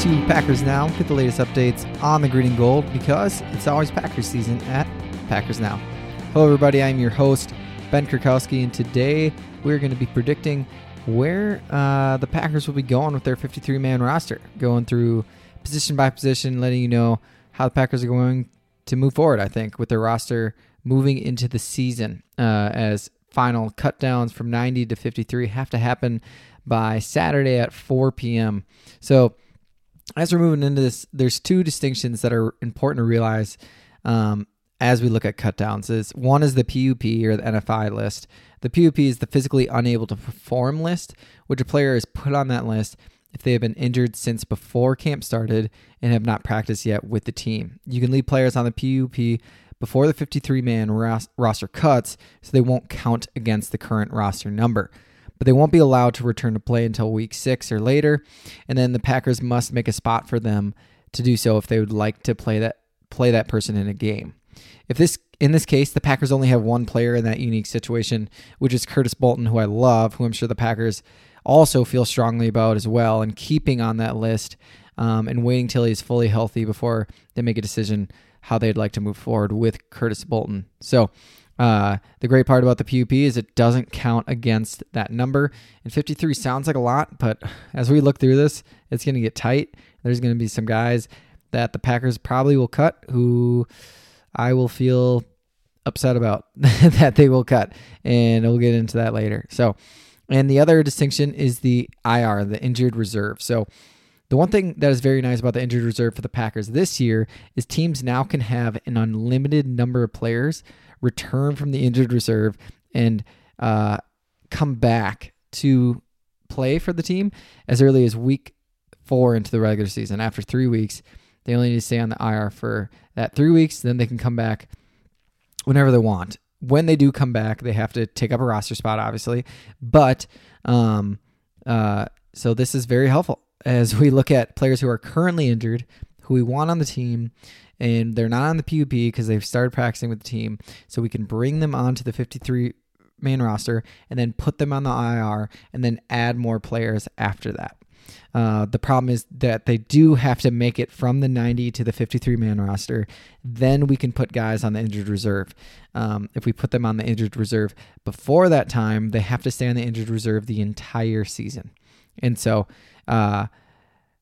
to Packers Now. Get the latest updates on the green and gold because it's always Packers season at Packers Now. Hello, everybody. I'm your host, Ben Kurkowski, and today we're going to be predicting where uh, the Packers will be going with their 53 man roster, going through position by position, letting you know how the Packers are going to move forward, I think, with their roster moving into the season uh, as final cut downs from 90 to 53 have to happen by Saturday at 4 p.m. So, as we're moving into this, there's two distinctions that are important to realize um, as we look at cutdowns. Is one is the PUP or the NFI list. The PUP is the physically unable to perform list, which a player is put on that list if they have been injured since before camp started and have not practiced yet with the team. You can leave players on the PUP before the 53 man ros- roster cuts, so they won't count against the current roster number. But they won't be allowed to return to play until week six or later, and then the Packers must make a spot for them to do so if they would like to play that play that person in a game. If this in this case, the Packers only have one player in that unique situation, which is Curtis Bolton, who I love, who I'm sure the Packers also feel strongly about as well, and keeping on that list um, and waiting till he's fully healthy before they make a decision how they'd like to move forward with Curtis Bolton. So, uh, the great part about the PUP is it doesn't count against that number. And 53 sounds like a lot, but as we look through this, it's going to get tight. There's going to be some guys that the Packers probably will cut who I will feel upset about that they will cut. And we'll get into that later. So, and the other distinction is the IR, the injured reserve. So, the one thing that is very nice about the injured reserve for the Packers this year is teams now can have an unlimited number of players return from the injured reserve and uh, come back to play for the team as early as week four into the regular season. After three weeks, they only need to stay on the IR for that three weeks. Then they can come back whenever they want. When they do come back, they have to take up a roster spot, obviously. But um, uh, so this is very helpful as we look at players who are currently injured, who we want on the team, and they're not on the PUP because they've started practicing with the team. So we can bring them onto the 53 man roster and then put them on the IR and then add more players after that. Uh, the problem is that they do have to make it from the 90 to the 53 man roster. Then we can put guys on the injured reserve. Um, if we put them on the injured reserve before that time, they have to stay on the injured reserve the entire season. And so uh,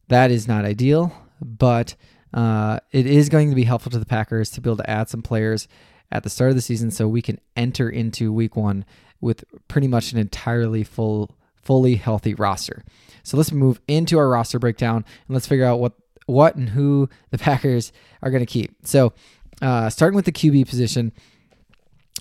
that is not ideal, but uh, it is going to be helpful to the Packers to be able to add some players at the start of the season so we can enter into week one with pretty much an entirely full, fully healthy roster. So let's move into our roster breakdown and let's figure out what what and who the Packers are going to keep. So, uh, starting with the QB position,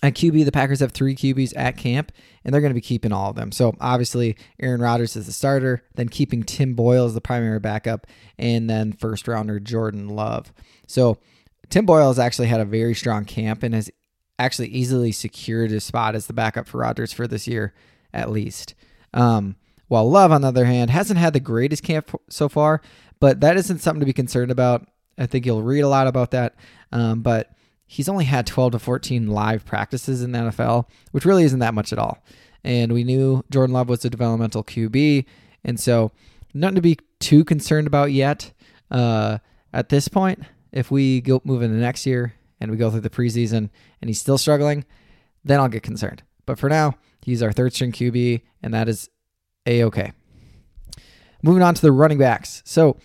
at QB, the Packers have three QBs at camp, and they're going to be keeping all of them. So obviously, Aaron Rodgers is the starter, then keeping Tim Boyle as the primary backup, and then first rounder Jordan Love. So Tim Boyle has actually had a very strong camp and has actually easily secured his spot as the backup for Rodgers for this year, at least. Um, while Love, on the other hand, hasn't had the greatest camp so far, but that isn't something to be concerned about. I think you'll read a lot about that. Um, but he's only had 12 to 14 live practices in the NFL, which really isn't that much at all. And we knew Jordan Love was a developmental QB, and so nothing to be too concerned about yet. Uh, at this point, if we go move into next year and we go through the preseason and he's still struggling, then I'll get concerned. But for now, he's our third string QB, and that is a okay. Moving on to the running backs. So,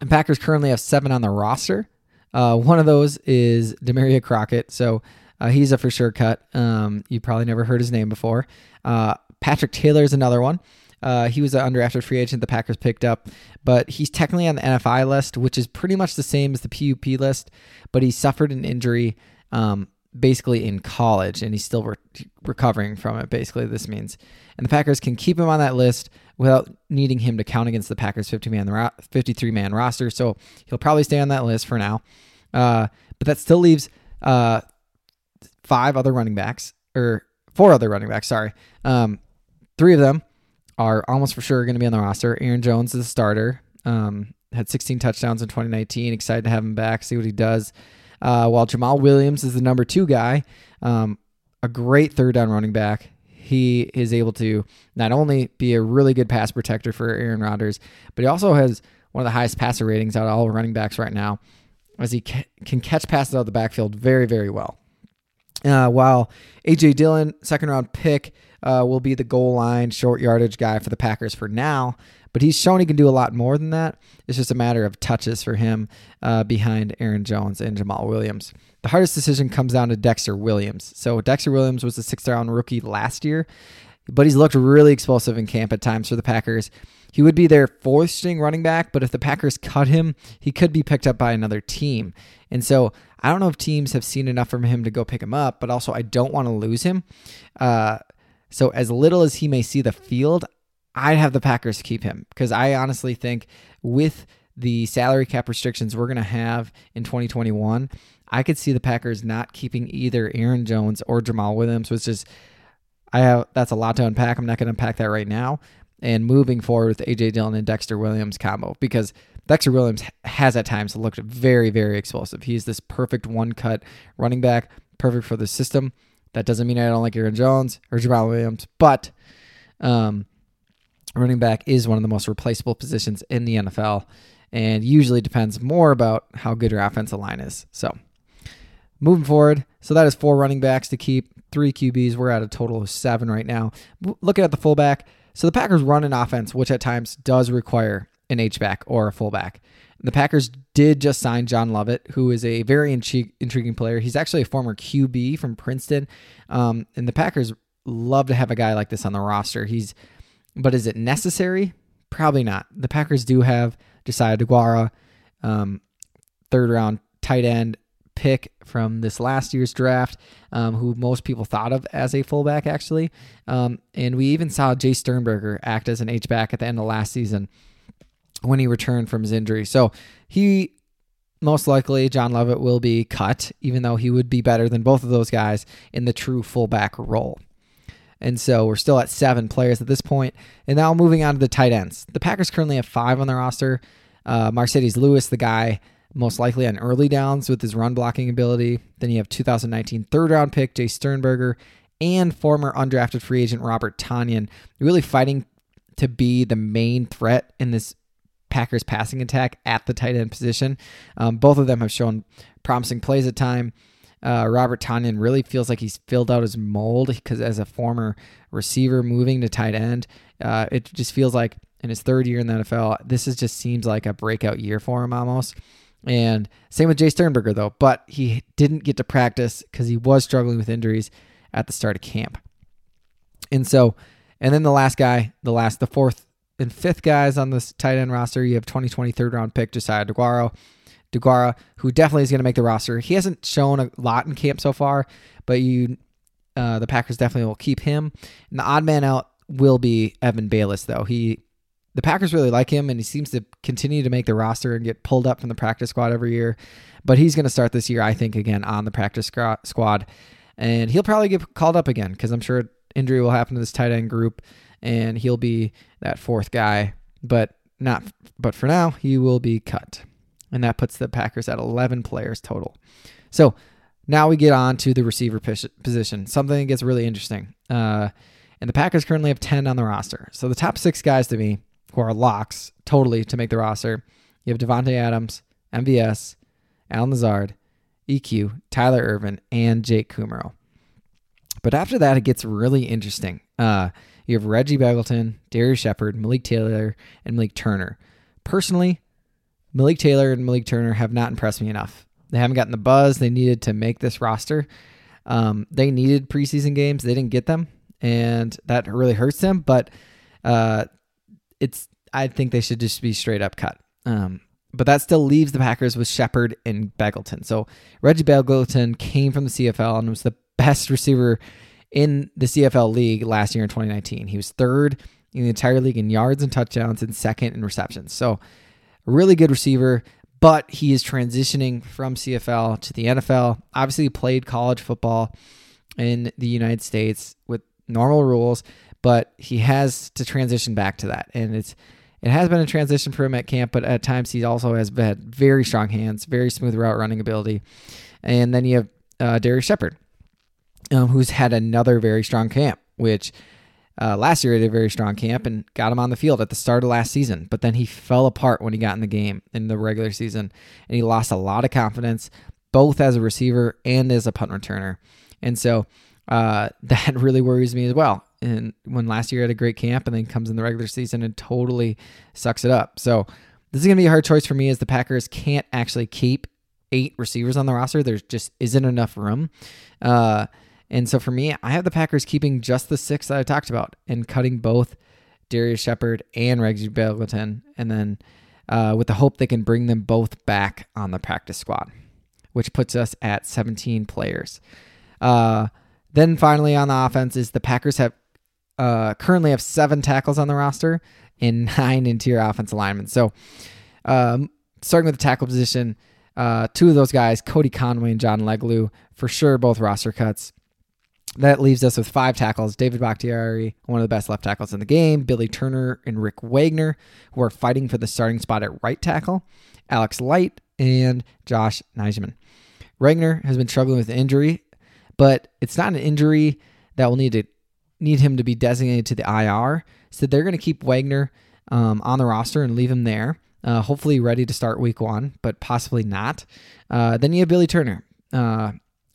the Packers currently have seven on the roster. Uh, one of those is Damarea Crockett. So uh, he's a for sure cut. Um, you probably never heard his name before. Uh, Patrick Taylor is another one. Uh, he was an undrafted free agent the Packers picked up, but he's technically on the NFI list, which is pretty much the same as the PUP list. But he suffered an injury um, basically in college, and he's still re- recovering from it. Basically, this means, and the Packers can keep him on that list without needing him to count against the Packers 50 man 53 man roster. So he'll probably stay on that list for now. Uh, but that still leaves uh, five other running backs or four other running backs. Sorry, um, three of them are almost for sure going to be on the roster. Aaron Jones is a starter. Um, had 16 touchdowns in 2019. Excited to have him back. See what he does. Uh, while Jamaal Williams is the number two guy, um, a great third down running back. He is able to not only be a really good pass protector for Aaron Rodgers, but he also has one of the highest passer ratings out of all running backs right now, as he can catch passes out of the backfield very, very well. Uh, while AJ Dillon, second round pick, uh, will be the goal line short yardage guy for the Packers for now, but he's shown he can do a lot more than that. It's just a matter of touches for him uh, behind Aaron Jones and Jamaal Williams. The hardest decision comes down to Dexter Williams. So Dexter Williams was the sixth round rookie last year, but he's looked really explosive in camp at times for the Packers. He would be their fourth string running back, but if the Packers cut him, he could be picked up by another team. And so I don't know if teams have seen enough from him to go pick him up, but also I don't want to lose him. Uh, so as little as he may see the field, I'd have the Packers keep him because I honestly think with the salary cap restrictions we're going to have in 2021, I could see the Packers not keeping either Aaron Jones or Jamaal Williams, which is I have that's a lot to unpack. I'm not going to unpack that right now. And moving forward with AJ Dillon and Dexter Williams combo because Dexter Williams has at times looked very, very explosive. He's this perfect one cut running back, perfect for the system. That doesn't mean I don't like Aaron Jones or Jamaal Williams, but um, running back is one of the most replaceable positions in the NFL and usually depends more about how good your offensive line is. So, moving forward, so that is four running backs to keep, three QBs. We're at a total of seven right now. Looking at the fullback, so the Packers run an offense which at times does require an H-back or a fullback. The Packers did just sign John Lovett, who is a very intriguing player. He's actually a former QB from Princeton, um, and the Packers love to have a guy like this on the roster. He's, but is it necessary? Probably not. The Packers do have Josiah DeGuara, um, third round tight end pick from this last year's draft, um, who most people thought of as a fullback, actually. Um, and we even saw Jace Sternberger act as an H back at the end of last season when he returned from his injury. So he most likely John Lovett will be cut, even though he would be better than both of those guys in the true fullback role. And so we're still at seven players at this point. And now moving on to the tight ends. The Packers currently have five on their roster. Uh, Marcedes Lewis, the guy most likely on early downs with his run blocking ability. Then you have 2019 third round pick Jace Sternberger and former undrafted free agent Robert Tonyan, really fighting to be the main threat in this Packers passing attack at the tight end position. Um, both of them have shown promising plays at time. Uh, Robert Tonyan really feels like he's filled out his mold because as a former receiver moving to tight end, uh, it just feels like in his third year in the NFL, this is just seems like a breakout year for him almost. And same with Jace Sternberger though, but he didn't get to practice because he was struggling with injuries at the start of camp. And so, and then the last guy, the last, the fourth and fifth guys on this tight end roster, you have 2020 third round pick Josiah DeGuara, DeGuara, who definitely is going to make the roster. He hasn't shown a lot in camp so far, but you, uh, the Packers definitely will keep him. And the odd man out will be Evan Baylis, though. He the Packers really like him, and he seems to continue to make the roster and get pulled up from the practice squad every year. But he's going to start this year, I think, again on the practice squad, and he'll probably get called up again because I'm sure injury will happen to this tight end group, and he'll be that fourth guy. But not, but for now, he will be cut, and that puts the Packers at 11 players total. So now we get on to the receiver position. Something that gets really interesting. Uh, and the Packers currently have 10 on the roster. So the top six guys to me who are locks totally to make the roster. You have Davante Adams, MVS, Allen Lazard, EQ, Tyler Ervin, and Jake Kumerow. But after that, it gets really interesting. Uh, you have Reggie Begelton, Darius Shepherd, Malik Taylor, and Malik Turner. Personally, Malik Taylor and Malik Turner have not impressed me enough. They haven't gotten the buzz they needed to make this roster. Um, they needed preseason games, they didn't get them, and that really hurts them. But uh, it's I think they should just be straight up cut. Um, but that still leaves the Packers with Shepherd and Begelton. So Reggie Begelton came from the CFL and was the best receiver in the CFL league last year in 2019. He was third in the entire league in yards and touchdowns and second in receptions. So a really good receiver, but he is transitioning from CFL to the NFL. Obviously, he played college football in the United States with normal rules, but he has to transition back to that. And it's it has been a transition for him at camp, but at times he also has had very strong hands, very smooth route running ability. And then you have uh, Darius Shepherd, um, who's had another very strong camp, which uh, last year at a very strong camp and got him on the field at the start of last season. But then he fell apart when he got in the game in the regular season, and he lost a lot of confidence, both as a receiver and as a punt returner. And so uh, that really worries me as well. And when last year had a great camp and then comes in the regular season and totally sucks it up. So this is going to be a hard choice for me as the Packers can't actually keep eight receivers on the roster. There just isn't enough room. Uh, and so for me, I have the Packers keeping just the six that I talked about and cutting both Darius Shepherd and Reggie Begelton, and then uh, with the hope they can bring them both back on the practice squad, which puts us at 17 players. Uh, then finally on the offense is the Packers have uh, currently have seven tackles on the roster and nine interior offensive linemen. So um, starting with the tackle position, uh, two of those guys, Cody Conway and John Leglue, for sure both roster cuts. That leaves us with five tackles David Bakhtiari, one of the best left tackles in the game, Billy Turner and Rick Wagner, who are fighting for the starting spot at right tackle, Alex Light, and Josh Nijman. Wagner has been struggling with injury, but it's not an injury that will need to need him to be designated to the IR. So they're going to keep Wagner um, on the roster and leave him there. Uh, hopefully ready to start week one, but possibly not. Uh, then you have Billy Turner. Uh,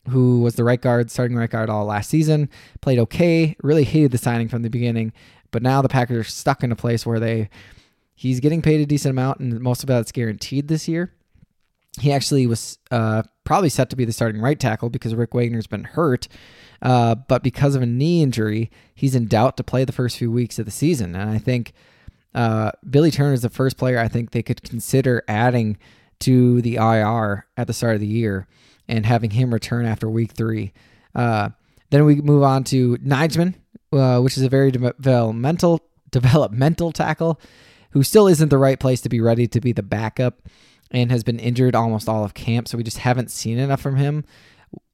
who was the right guard, starting right guard all last season, played okay. Really hated the signing from the beginning, but now the Packers are stuck in a place where they he's getting paid a decent amount, and most of that's guaranteed this year. He actually was uh, probably set to be the starting right tackle because Rick Wagner's been hurt, uh, but because of a knee injury, he's in doubt to play the first few weeks of the season. And I think uh, Billy Turner is the first player I think they could consider adding to the IR at the start of the year and having him return after week three. Uh, then we move on to Nijman, uh, which is a very developmental developmental tackle who still isn't the right place to be ready to be the backup and has been injured almost all of camp. So we just haven't seen enough from him.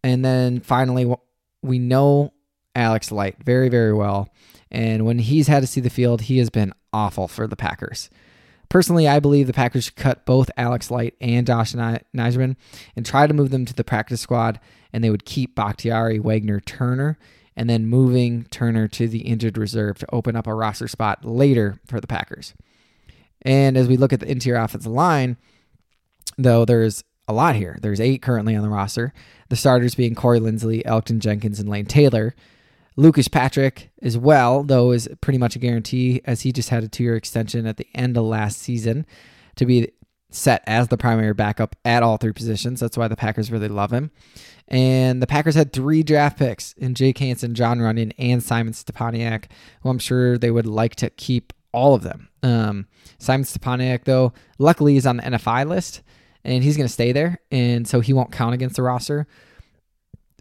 And then finally, we know Alex Light very, very well. And when he's had to see the field, he has been awful for the Packers. Personally, I believe the Packers should cut both Alex Light and Josh Nijman and try to move them to the practice squad, and they would keep Bakhtiari, Wagner, Turner, and then moving Turner to the injured reserve to open up a roster spot later for the Packers. And as we look at the interior offensive line, though, there's a lot here. There's eight currently on the roster. The starters being Corey Linsley, Elgton Jenkins, and Lane Taylor. Lucas Patrick as well, though, is pretty much a guarantee as he just had a two year extension at the end of last season to be set as the primary backup at all three positions. That's why the Packers really love him. And the Packers had three draft picks in Jake Hanson, John Runyan, and Simon Stepaniak, who I'm sure they would like to keep all of them. Um, Simon Stepaniak, though, luckily is on the NFI list and he's going to stay there. And so he won't count against the roster.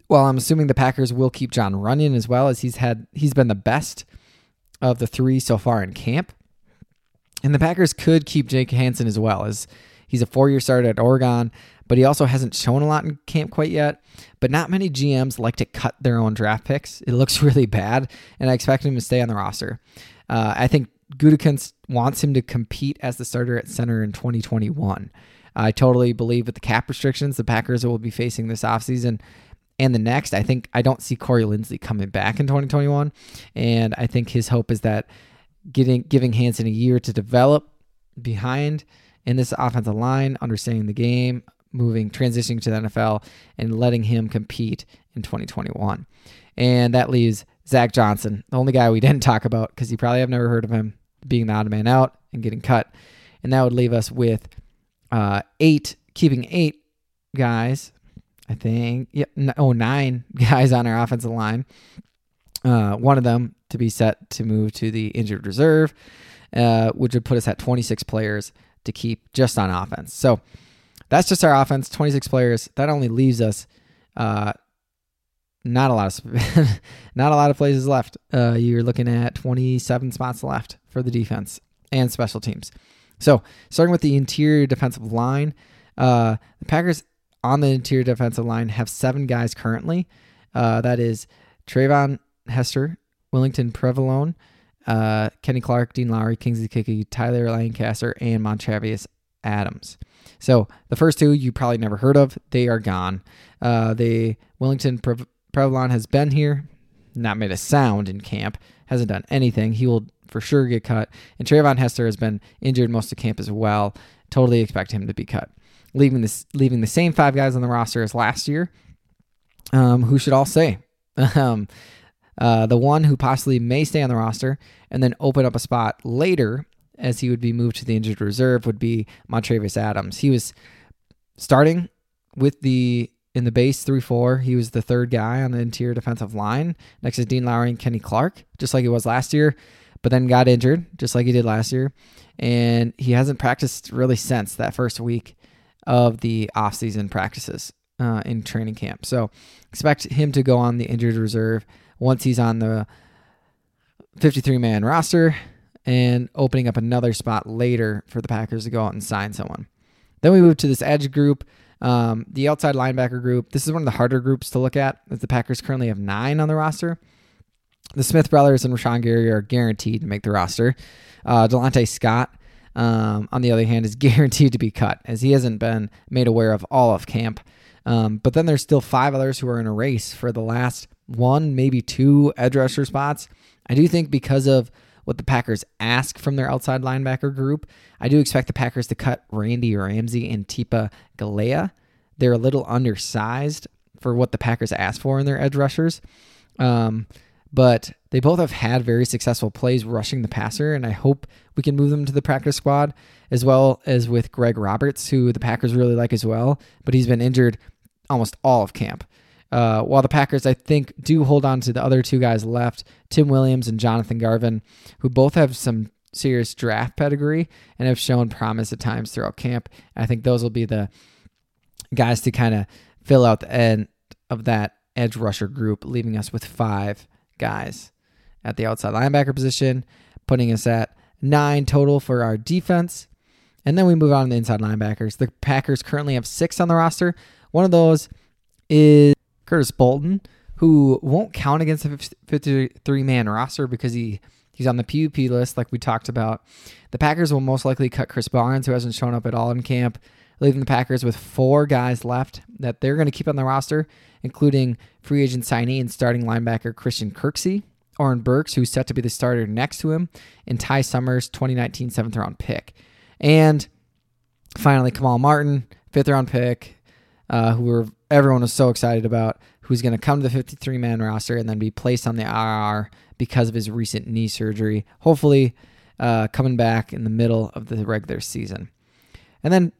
Well, I'm assuming the Packers will keep John Runyan as well as he's had he's been the best of the three so far in camp. And the Packers could keep Jake Hanson as well as he's a four-year starter at Oregon, but he also hasn't shown a lot in camp quite yet. But not many GMs like to cut their own draft picks. It looks really bad, and I expect him to stay on the roster. Uh, I think Gutekunst wants him to compete as the starter at center in 2021. I totally believe with the cap restrictions the Packers will be facing this offseason, and the next. I think I don't see Corey Linsley coming back in 2021, and I think his hope is that getting giving Hanson a year to develop behind in this offensive line, understanding the game, moving, transitioning to the NFL, and letting him compete in 2021. And that leaves Zach Johnson, the only guy we didn't talk about because you probably have never heard of him being the odd man out and getting cut. And that would leave us with uh, eight, keeping eight guys I think. Yep. Oh, nine guys on our offensive line. Uh, one of them to be set to move to the injured reserve, uh, which would put us at 26 players to keep just on offense. So that's just our offense, 26 players. That only leaves us uh, not a lot of not a lot of places left. Uh, you're looking at 27 spots left for the defense and special teams. So starting with the interior defensive line, uh, the Packers on the interior defensive line have seven guys currently. Uh, that is Treyvon Hester, Willington Previlon, uh, Kenny Clark, Dean Lowry, Kingsley Keke, Tyler Lancaster, and Montravius Adams. So the first two you probably never heard of. They are gone. Uh, they Willington Pre- Previlon has been here not made a sound in camp, hasn't done anything. He will for sure get cut. And Treyvon Hester has been injured most of camp as well. Totally expect him to be cut. Leaving this leaving the same five guys on the roster as last year. Um, who should all say? Um, uh, the one who possibly may stay on the roster and then open up a spot later as he would be moved to the injured reserve would be Montravius Adams. He was starting with the in the base 3 4. He was the third guy on the interior defensive line next to Dean Lowry and Kenny Clark, just like he was last year, but then got injured, just like he did last year. And he hasn't practiced really since that first week of the offseason practices uh, in training camp. So expect him to go on the injured reserve once he's on the 53 man roster and opening up another spot later for the Packers to go out and sign someone. Then we move to this edge group. Um, the outside linebacker group, this is one of the harder groups to look at, as the Packers currently have nine on the roster. The Smith brothers and Rashan Gary are guaranteed to make the roster. Uh, Delontae Scott, um, on the other hand, is guaranteed to be cut, as he hasn't been made aware of all of camp. Um, but then there's still five others who are in a race for the last one, maybe two edge rusher spots. I do think because of what the Packers ask from their outside linebacker group. I do expect the Packers to cut Randy Ramsey and Tipa Galeai. They're a little undersized for what the Packers ask for in their edge rushers. Um, but they both have had very successful plays rushing the passer, and I hope we can move them to the practice squad, as well as with Greg Roberts, who the Packers really like as well, but he's been injured almost all of camp. Uh, while the Packers, I think, do hold on to the other two guys left, Tim Williams and Jonathan Garvin, who both have some serious draft pedigree and have shown promise at times throughout camp. I think those will be the guys to kind of fill out the end of that edge rusher group, leaving us with five guys at the outside linebacker position, putting us at nine total for our defense. And then we move on to the inside linebackers. The Packers currently have six on the roster. One of those is Curtis Bolton, who won't count against the 53 man roster because he he's on the PUP list, like we talked about. The Packers will most likely cut Chris Barnes, who hasn't shown up at all in camp, leaving the Packers with four guys left that they're going to keep on the roster, including free agent signee and starting linebacker Christian Kirksey, Oren Burks, who's set to be the starter next to him, and Ty Summers, 2019 seventh round pick. And finally, Kamal Martin, fifth round pick, uh, who everyone was so excited about, who's going to come to the 53 man roster and then be placed on the IR because of his recent knee surgery. Hopefully, uh, coming back in the middle of the regular season. And then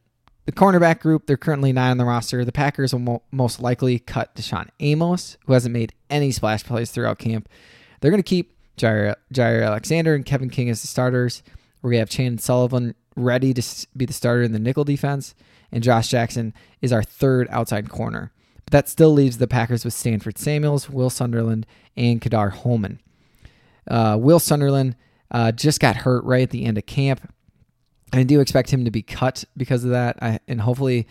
the cornerback group, they're currently nine on the roster. The Packers will mo- most likely cut DaShaun Amos, who hasn't made any splash plays throughout camp. They're going to keep Jair, Jaire Alexander and Kevin King as the starters. We're going to have Chandon Sullivan ready to be the starter in the nickel defense and Josh Jackson is our third outside corner. But that still leaves the Packers with Stanford Samuels, Will Sunderland, and Ka'dar Hollman. Uh, Will Sunderland uh, just got hurt right at the end of camp. I do expect him to be cut because of that I, and hopefully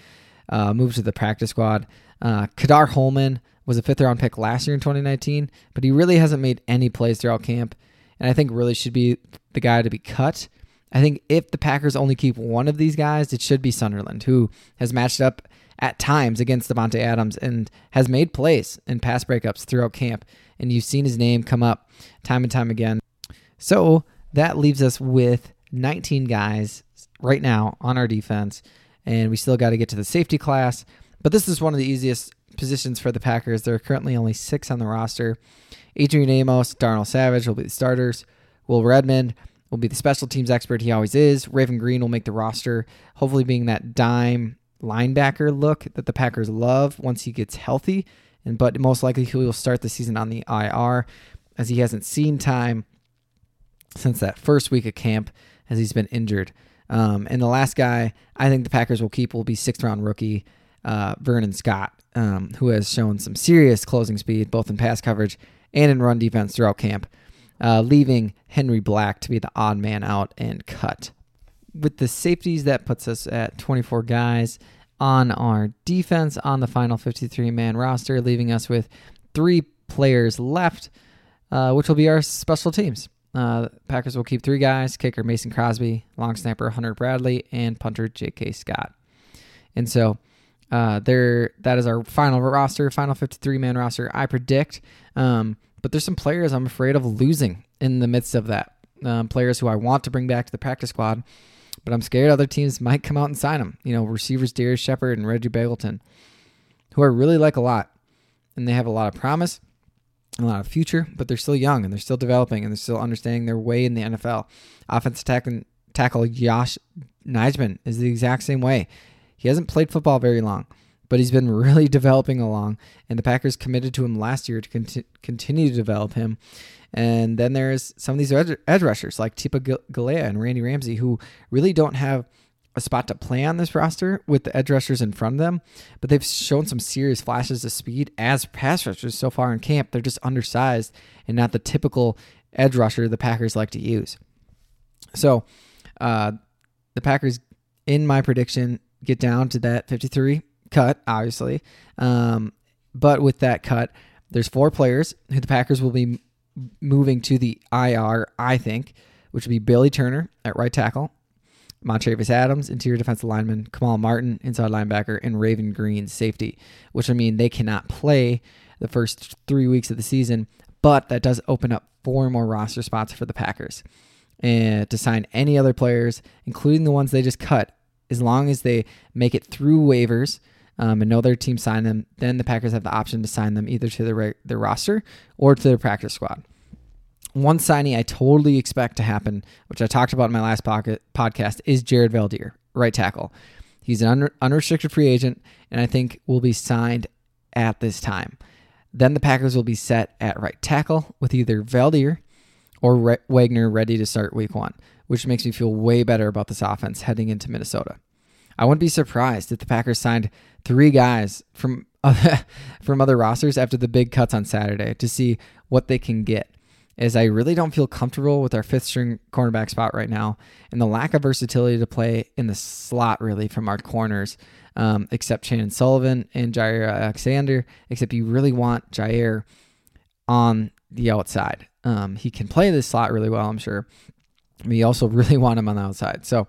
uh, move to the practice squad. Uh, Ka'dar Hollman was a fifth round pick last year in 2019, but he really hasn't made any plays throughout camp. And I think really should be the guy to be cut. I think if the Packers only keep one of these guys, it should be Sunderland, who has matched up at times against Davante Adams and has made plays in pass breakups throughout camp. And you've seen his name come up time and time again. So that leaves us with 19 guys right now on our defense. And we still got to get to the safety class. But this is one of the easiest positions for the Packers. There are currently only six on the roster. Adrian Amos, Darnell Savage will be the starters. Will Redmond, will be the special teams expert he always is. Raven Greene will make the roster, hopefully being that dime linebacker look that the Packers love once he gets healthy. And but most likely he will start the season on the IR as he hasn't seen time since that first week of camp as he's been injured. Um, and the last guy I think the Packers will keep will be sixth round rookie uh, Vernon Scott, um, who has shown some serious closing speed both in pass coverage and in run defense throughout camp uh, leaving Henry Black to be the odd man out and cut. With the safeties, that puts us at 24 guys on our defense on the final 53 man roster, leaving us with three players left, uh, which will be our special teams. Uh, Packers will keep three guys kicker Mason Crosby, long snapper Hunter Bradley, and punter J.K. Scott. And so uh, there that is our final roster, final 53 man roster. I predict, um, but there's some players I'm afraid of losing in the midst of that. Um, players who I want to bring back to the practice squad, but I'm scared other teams might come out and sign them. You know, receivers Darius Shepherd and Reggie Begelton, who I really like a lot, and they have a lot of promise, a lot of future, but they're still young and they're still developing and they're still understanding their way in the NFL. Offensive tackle, tackle Josh Nijman is the exact same way. He hasn't played football very long, but he's been really developing along, and the Packers committed to him last year to conti- continue to develop him. And then there's some of these edge, edge rushers like Tipa Galeai and Randy Ramsey who really don't have a spot to play on this roster with the edge rushers in front of them, but they've shown some serious flashes of speed as pass rushers so far in camp. They're just undersized and not the typical edge rusher the Packers like to use. So, uh, the Packers, in my prediction, get down to that 53 cut, obviously. Um, but with that cut, there's four players who the Packers will be moving to the IR, I think, which would be Billy Turner at right tackle, Montravius Adams, interior defensive lineman, Kamal Martin, inside linebacker, and Raven Greene, safety, which I mean they cannot play the first three weeks of the season, but that does open up four more roster spots for the Packers. And to sign any other players, including the ones they just cut, as long as they make it through waivers um, and know their team signed them, then the Packers have the option to sign them either to their, their roster or to their practice squad. One signing I totally expect to happen, which I talked about in my last pocket, podcast, is Jared Veldheer, right tackle. He's an unrestricted free agent, and I think will be signed at this time. Then the Packers will be set at right tackle with either Veldheer or Re- Wagner ready to start week one which makes me feel way better about this offense heading into Minnesota. I wouldn't be surprised if the Packers signed three guys from from other rosters after the big cuts on Saturday to see what they can get. As I really don't feel comfortable with our fifth string cornerback spot right now, and the lack of versatility to play in the slot really from our corners, um, except Chandon Sullivan and Jaire Alexander. Except you really want Jaire on the outside. Um, he can play this slot really well, I'm sure, we also really want him on the outside. So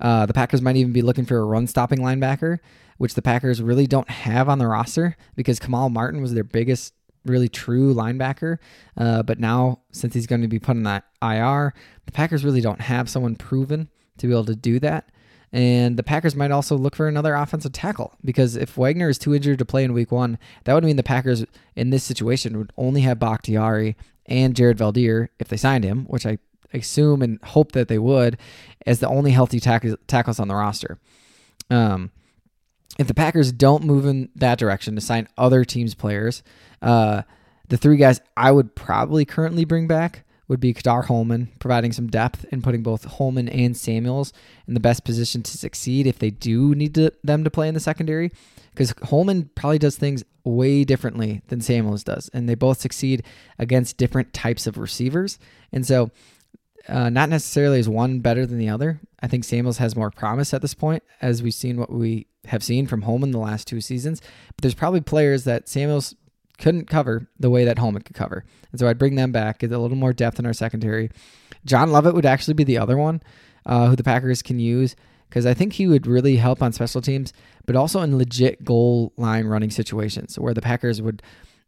uh, the Packers might even be looking for a run stopping linebacker, which the Packers really don't have on the roster because Kamal Martin was their biggest, really true linebacker. Uh, but now, since he's going to be put in that IR, the Packers really don't have someone proven to be able to do that. And the Packers might also look for another offensive tackle because if Wagner is too injured to play in week one, that would mean the Packers in this situation would only have Bakhtiari and Jared Veldheer if they signed him, which I assume and hope that they would, as the only healthy tackles on the roster. Um, if the Packers don't move in that direction to sign other teams' players, uh, the three guys I would probably currently bring back would be Ka'dar Hollman, providing some depth and putting both Hollman and Samuels in the best position to succeed if they do need to, them to play in the secondary. Because Hollman probably does things way differently than Samuels does, and they both succeed against different types of receivers. And so uh, not necessarily is one better than the other. I think Samuels has more promise at this point, as we've seen what we have seen from Hollman the last two seasons. But there's probably players that Samuels couldn't cover the way that Hollman could cover. And so I'd bring them back, get a little more depth in our secondary. John Lovett would actually be the other one uh, who the Packers can use because I think he would really help on special teams, but also in legit goal line running situations where the Packers would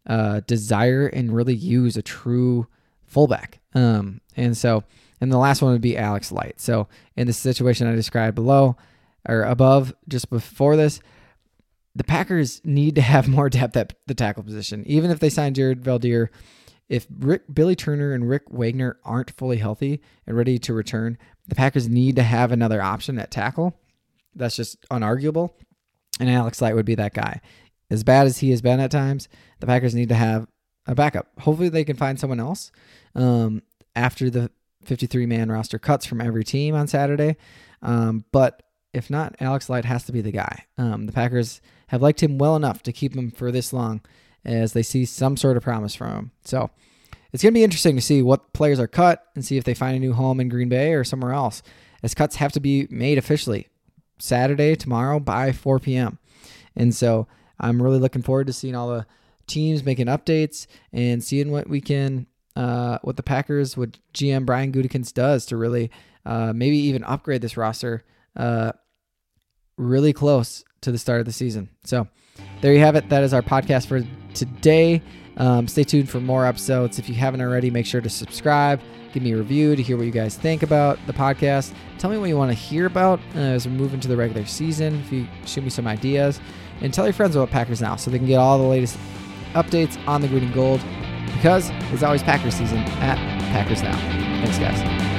uh, desire and really use a true fullback. Um, and so and the last one would be Alex Light. So in the situation I described below or above, just before this, the Packers need to have more depth at the tackle position. Even if they sign Jared Veldheer, if Rick, Billy Turner and Rick Wagner aren't fully healthy and ready to return, the Packers need to have another option at tackle. That's just unarguable. And Alex Light would be that guy. As bad as he has been at times, the Packers need to have a backup. Hopefully, they can find someone else um, after the 53 man roster cuts from every team on Saturday. Um, but if not, Alex Light has to be the guy. Um, the Packers have liked him well enough to keep him for this long as they see some sort of promise from him. So it's going to be interesting to see what players are cut and see if they find a new home in Green Bay or somewhere else, as cuts have to be made officially Saturday, tomorrow by 4 p.m. And so I'm really looking forward to seeing all the teams making updates and seeing what we can uh, what the Packers, what GM Brian Gutekunst does to really uh, maybe even upgrade this roster uh, really close to the start of the season. So there you have it. That is our podcast for today. Um, stay tuned for more episodes. If you haven't already, make sure to subscribe, give me a review to hear what you guys think about the podcast. Tell me what you want to hear about uh, as we move into the regular season. If you shoot me some ideas, and tell your friends about Packers Now so they can get all the latest updates on the green and gold because it's always Packers season at Packers Now. Thanks, guys.